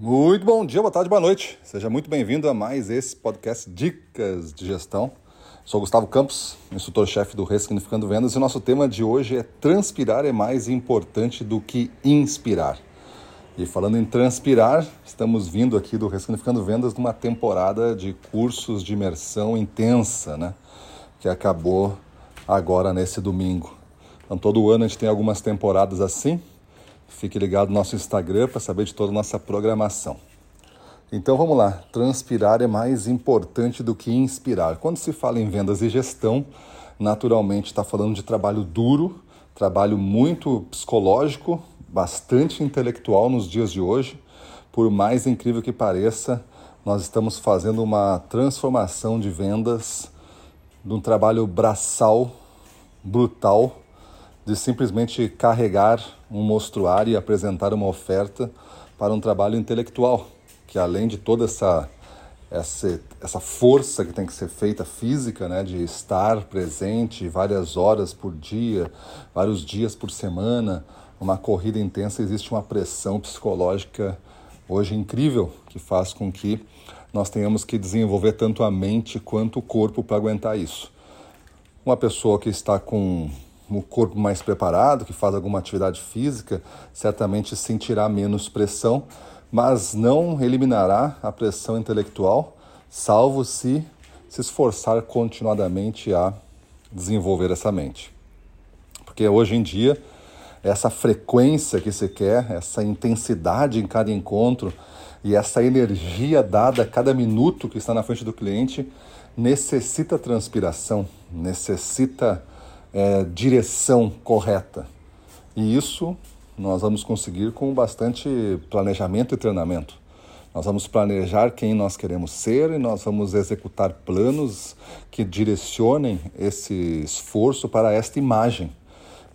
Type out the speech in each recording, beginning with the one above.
Muito bom dia, boa tarde, boa noite. Seja muito bem-vindo a mais esse podcast Dicas de Gestão. Sou Gustavo Campos, instrutor-chefe do Ressignificando Vendas, e o nosso tema de hoje é transpirar é mais importante do que inspirar. E falando em transpirar, estamos vindo aqui do Ressignificando Vendas numa temporada de cursos de imersão intensa, né? Que acabou agora nesse domingo. Então todo ano a gente tem algumas temporadas assim, Fique ligado no nosso Instagram para saber de toda a nossa programação. Então vamos lá, transpirar é mais importante do que inspirar. Quando se fala em vendas e gestão, naturalmente está falando de trabalho duro, trabalho muito psicológico, bastante intelectual nos dias de hoje. Por mais incrível que pareça, nós estamos fazendo uma transformação de vendas de um trabalho braçal, brutal, de simplesmente carregar um mostruário e apresentar uma oferta para um trabalho intelectual, que além de toda essa, essa, essa força que tem que ser feita física, né, de estar presente várias horas por dia, vários dias por semana, uma corrida intensa, existe uma pressão psicológica hoje incrível que faz com que nós tenhamos que desenvolver tanto a mente quanto o corpo para aguentar isso. Uma pessoa que está com o corpo mais preparado, que faz alguma atividade física, certamente sentirá menos pressão, mas não eliminará a pressão intelectual, salvo se se esforçar continuadamente a desenvolver essa mente. Porque hoje em dia, essa frequência que se quer, essa intensidade em cada encontro e essa energia dada a cada minuto que está na frente do cliente necessita transpiração, necessita é, direção correta. E isso nós vamos conseguir com bastante planejamento e treinamento. Nós vamos planejar quem nós queremos ser e nós vamos executar planos que direcionem esse esforço para esta imagem.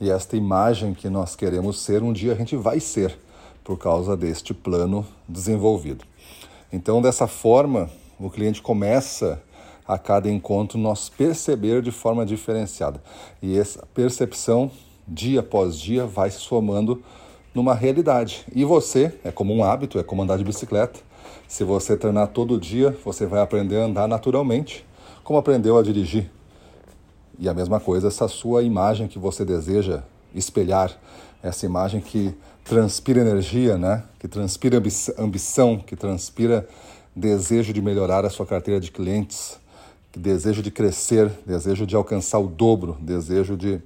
E esta imagem que nós queremos ser, um dia a gente vai ser, por causa deste plano desenvolvido. Então, dessa forma, o cliente começa a cada encontro nós perceber de forma diferenciada. E essa percepção, dia após dia, vai se somando numa realidade. E você, é como um hábito, é como andar de bicicleta. Se você treinar todo dia, você vai aprender a andar naturalmente, como aprendeu a dirigir. E a mesma coisa, essa sua imagem que você deseja espelhar, essa imagem que transpira energia, né? que transpira ambição, que transpira desejo de melhorar a sua carteira de clientes, desejo de crescer, desejo de alcançar o dobro, desejo de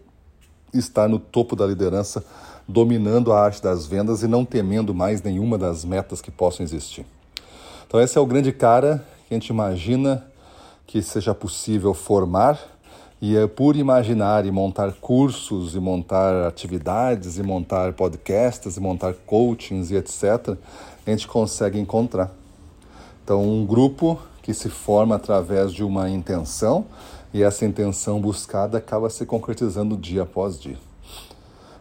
estar no topo da liderança, dominando a arte das vendas e não temendo mais nenhuma das metas que possam existir. Então, esse é o grande cara que a gente imagina que seja possível formar e é por imaginar e montar cursos e montar atividades e montar podcasts e montar coachings e etc, a gente consegue encontrar. Então, um grupo que se forma através de uma intenção e essa intenção buscada acaba se concretizando dia após dia.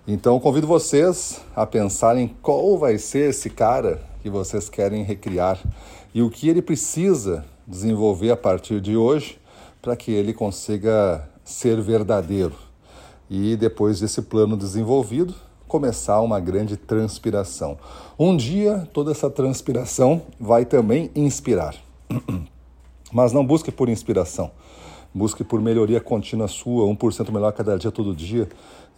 Então, convido vocês a pensarem qual vai ser esse cara que vocês querem recriar e o que ele precisa desenvolver a partir de hoje para que ele consiga ser verdadeiro. E depois desse plano desenvolvido, começar uma grande transpiração. Um dia, toda essa transpiração vai também inspirar. Mas não busque por inspiração. Busque por melhoria contínua sua, 1% melhor cada dia, todo dia,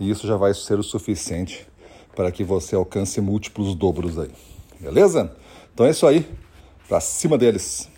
e isso já vai ser o suficiente para que você alcance múltiplos dobros aí. Beleza? Então é isso aí. Para cima deles.